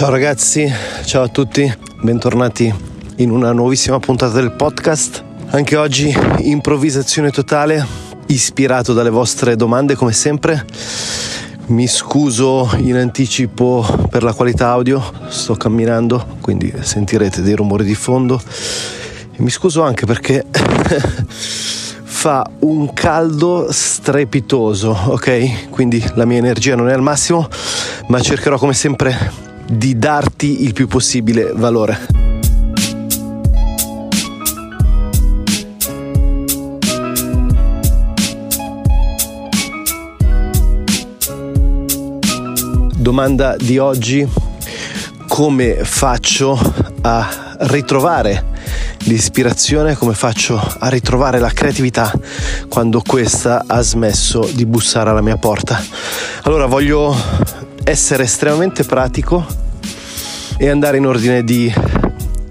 Ciao ragazzi, ciao a tutti, bentornati in una nuovissima puntata del podcast. Anche oggi improvvisazione totale, ispirato dalle vostre domande come sempre. Mi scuso in anticipo per la qualità audio, sto camminando, quindi sentirete dei rumori di fondo. E mi scuso anche perché fa un caldo strepitoso, ok? Quindi la mia energia non è al massimo, ma cercherò come sempre di darti il più possibile valore. Domanda di oggi, come faccio a ritrovare l'ispirazione, come faccio a ritrovare la creatività quando questa ha smesso di bussare alla mia porta. Allora voglio essere estremamente pratico e andare in ordine di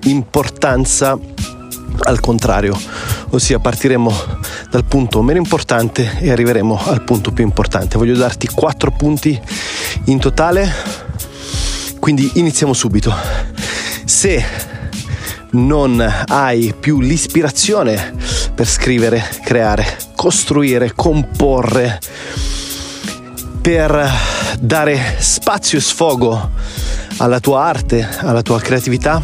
importanza al contrario, ossia partiremo dal punto meno importante e arriveremo al punto più importante. Voglio darti quattro punti in totale, quindi iniziamo subito. Se non hai più l'ispirazione per scrivere, creare, costruire, comporre, per dare spazio e sfogo alla tua arte, alla tua creatività,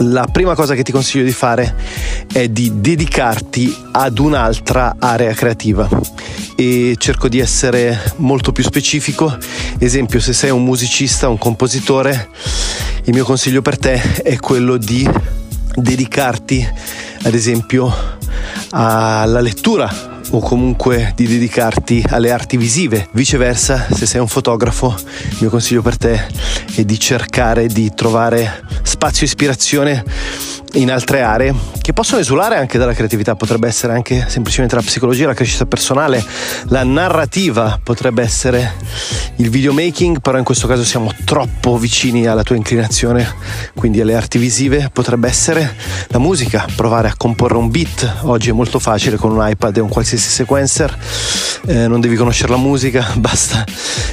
la prima cosa che ti consiglio di fare è di dedicarti ad un'altra area creativa e cerco di essere molto più specifico. Esempio, se sei un musicista, un compositore, il mio consiglio per te è quello di dedicarti ad esempio alla lettura o comunque di dedicarti alle arti visive. Viceversa, se sei un fotografo, il mio consiglio per te è di cercare di trovare spazio e ispirazione in altre aree che possono esulare anche dalla creatività, potrebbe essere anche semplicemente la psicologia, la crescita personale, la narrativa, potrebbe essere il videomaking, però in questo caso siamo troppo vicini alla tua inclinazione, quindi alle arti visive, potrebbe essere la musica, provare a comporre un beat, oggi è molto facile con un iPad e un qualsiasi sequencer, eh, non devi conoscere la musica, basta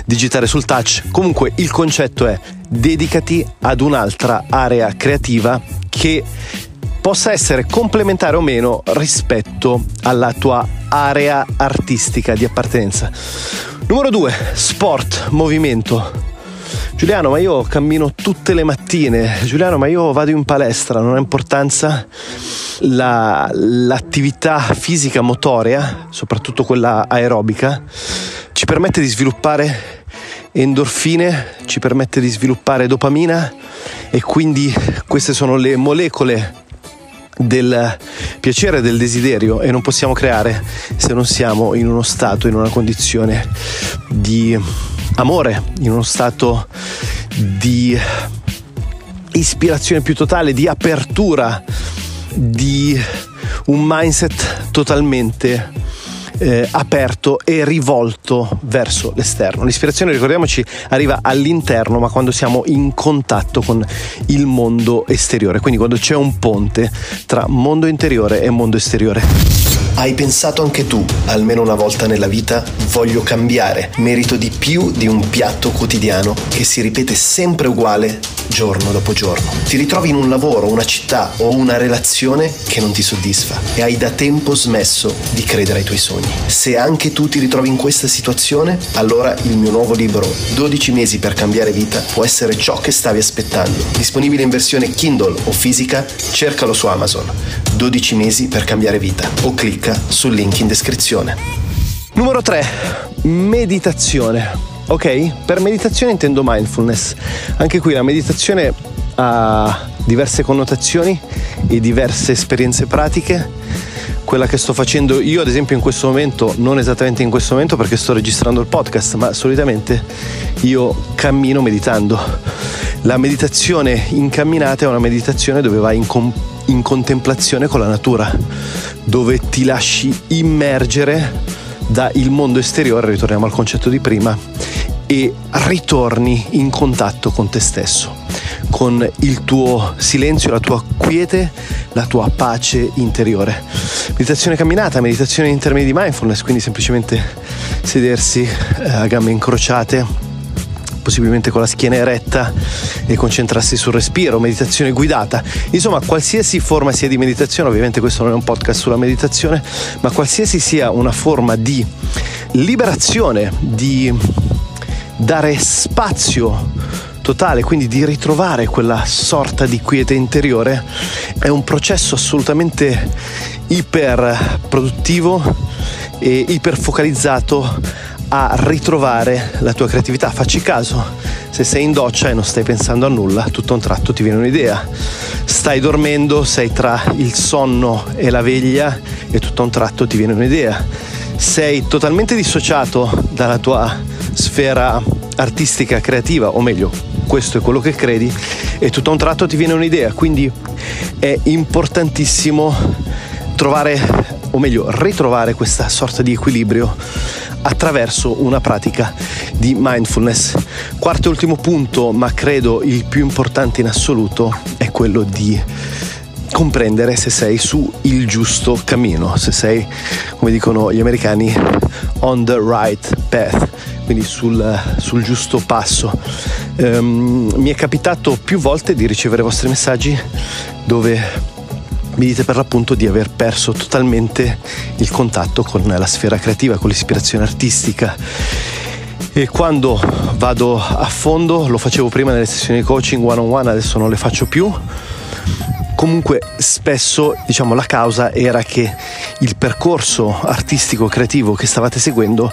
digitare sul touch. Comunque il concetto è dedicati ad un'altra area creativa che possa essere complementare o meno rispetto alla tua area artistica di appartenenza. Numero due, sport, movimento. Giuliano, ma io cammino tutte le mattine. Giuliano, ma io vado in palestra, non ha importanza la, l'attività fisica motoria, soprattutto quella aerobica, ci permette di sviluppare endorfine, ci permette di sviluppare dopamina e quindi queste sono le molecole del piacere, del desiderio e non possiamo creare se non siamo in uno stato, in una condizione di amore, in uno stato di ispirazione più totale, di apertura, di un mindset totalmente eh, aperto e rivolto verso l'esterno. L'ispirazione, ricordiamoci, arriva all'interno, ma quando siamo in contatto con il mondo esteriore, quindi quando c'è un ponte tra mondo interiore e mondo esteriore. Hai pensato anche tu, almeno una volta nella vita, voglio cambiare, merito di più di un piatto quotidiano che si ripete sempre uguale giorno dopo giorno. Ti ritrovi in un lavoro, una città o una relazione che non ti soddisfa e hai da tempo smesso di credere ai tuoi sogni. Se anche tu ti ritrovi in questa situazione, allora il mio nuovo libro 12 mesi per cambiare vita può essere ciò che stavi aspettando. Disponibile in versione Kindle o fisica, cercalo su Amazon. 12 mesi per cambiare vita o clicca sul link in descrizione. Numero 3. Meditazione. Ok? Per meditazione intendo mindfulness. Anche qui la meditazione ha diverse connotazioni e diverse esperienze pratiche. Quella che sto facendo io, ad esempio, in questo momento, non esattamente in questo momento perché sto registrando il podcast, ma solitamente io cammino meditando. La meditazione in camminata è una meditazione dove vai in, com- in contemplazione con la natura dove ti lasci immergere dal mondo esteriore, ritorniamo al concetto di prima, e ritorni in contatto con te stesso, con il tuo silenzio, la tua quiete, la tua pace interiore. Meditazione camminata, meditazione in termini di mindfulness, quindi semplicemente sedersi eh, a gambe incrociate possibilmente con la schiena eretta e concentrarsi sul respiro, meditazione guidata, insomma qualsiasi forma sia di meditazione, ovviamente questo non è un podcast sulla meditazione, ma qualsiasi sia una forma di liberazione, di dare spazio totale, quindi di ritrovare quella sorta di quiete interiore, è un processo assolutamente iper produttivo e iper focalizzato a ritrovare la tua creatività. Facci caso, se sei in doccia e non stai pensando a nulla, tutto a un tratto ti viene un'idea. Stai dormendo, sei tra il sonno e la veglia e tutto a un tratto ti viene un'idea. Sei totalmente dissociato dalla tua sfera artistica, creativa, o meglio, questo è quello che credi, e tutto a un tratto ti viene un'idea. Quindi è importantissimo trovare, o meglio, ritrovare questa sorta di equilibrio attraverso una pratica di mindfulness. Quarto e ultimo punto, ma credo il più importante in assoluto, è quello di comprendere se sei su il giusto cammino, se sei, come dicono gli americani, on the right path, quindi sul, sul giusto passo. Um, mi è capitato più volte di ricevere vostri messaggi dove mi dite per l'appunto di aver perso totalmente il contatto con la sfera creativa, con l'ispirazione artistica. E quando vado a fondo, lo facevo prima nelle sessioni di coaching one on one, adesso non le faccio più. Comunque spesso diciamo la causa era che il percorso artistico creativo che stavate seguendo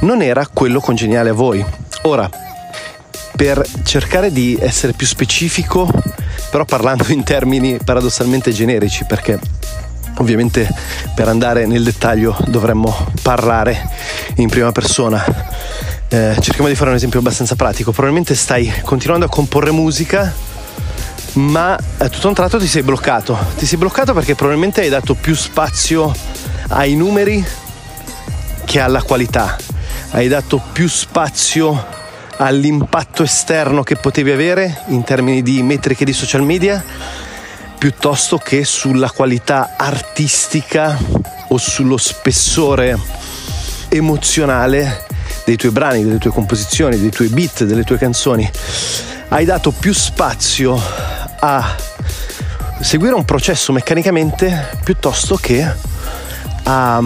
non era quello congeniale a voi. Ora, per cercare di essere più specifico però parlando in termini paradossalmente generici perché ovviamente per andare nel dettaglio dovremmo parlare in prima persona. Eh, cerchiamo di fare un esempio abbastanza pratico. Probabilmente stai continuando a comporre musica, ma a tutto un tratto ti sei bloccato. Ti sei bloccato perché probabilmente hai dato più spazio ai numeri che alla qualità. Hai dato più spazio all'impatto esterno che potevi avere in termini di metriche di social media piuttosto che sulla qualità artistica o sullo spessore emozionale dei tuoi brani, delle tue composizioni, dei tuoi beat, delle tue canzoni. Hai dato più spazio a seguire un processo meccanicamente piuttosto che a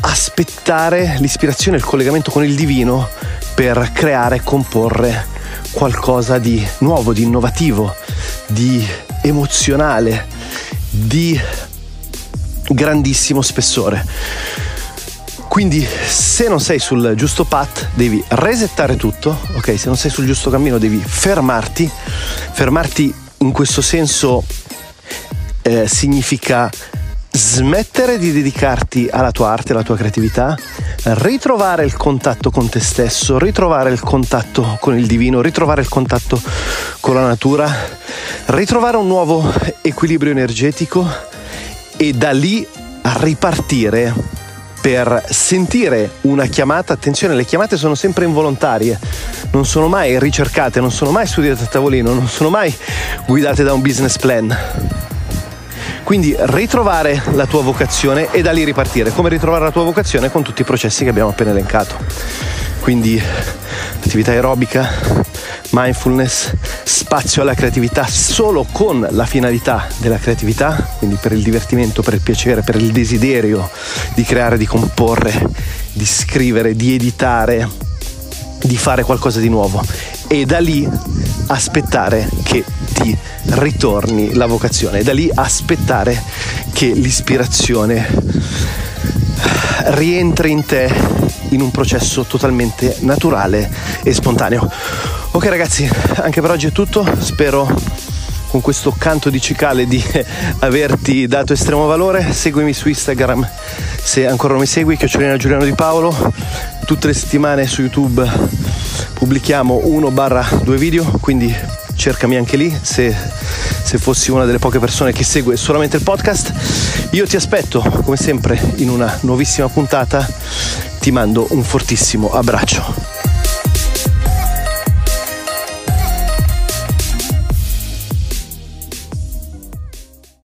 aspettare l'ispirazione, il collegamento con il divino per creare e comporre qualcosa di nuovo, di innovativo, di emozionale, di grandissimo spessore. Quindi se non sei sul giusto path devi resettare tutto, ok? Se non sei sul giusto cammino devi fermarti. Fermarti in questo senso eh, significa smettere di dedicarti alla tua arte, alla tua creatività, ritrovare il contatto con te stesso, ritrovare il contatto con il divino, ritrovare il contatto con la natura, ritrovare un nuovo equilibrio energetico e da lì ripartire per sentire una chiamata. Attenzione, le chiamate sono sempre involontarie, non sono mai ricercate, non sono mai studiate a tavolino, non sono mai guidate da un business plan quindi ritrovare la tua vocazione e da lì ripartire. Come ritrovare la tua vocazione? Con tutti i processi che abbiamo appena elencato. Quindi attività aerobica, mindfulness, spazio alla creatività solo con la finalità della creatività, quindi per il divertimento, per il piacere, per il desiderio di creare, di comporre, di scrivere, di editare, di fare qualcosa di nuovo e da lì aspettare che ti ritorni la vocazione da lì aspettare che l'ispirazione rientri in te in un processo totalmente naturale e spontaneo. Ok ragazzi, anche per oggi è tutto, spero con questo canto di cicale di averti dato estremo valore. Seguimi su Instagram se ancora non mi segui, Chiocciolina Giuliano Di Paolo. Tutte le settimane su YouTube pubblichiamo 1-2 video, quindi cercami anche lì se, se fossi una delle poche persone che segue solamente il podcast. Io ti aspetto come sempre in una nuovissima puntata, ti mando un fortissimo abbraccio.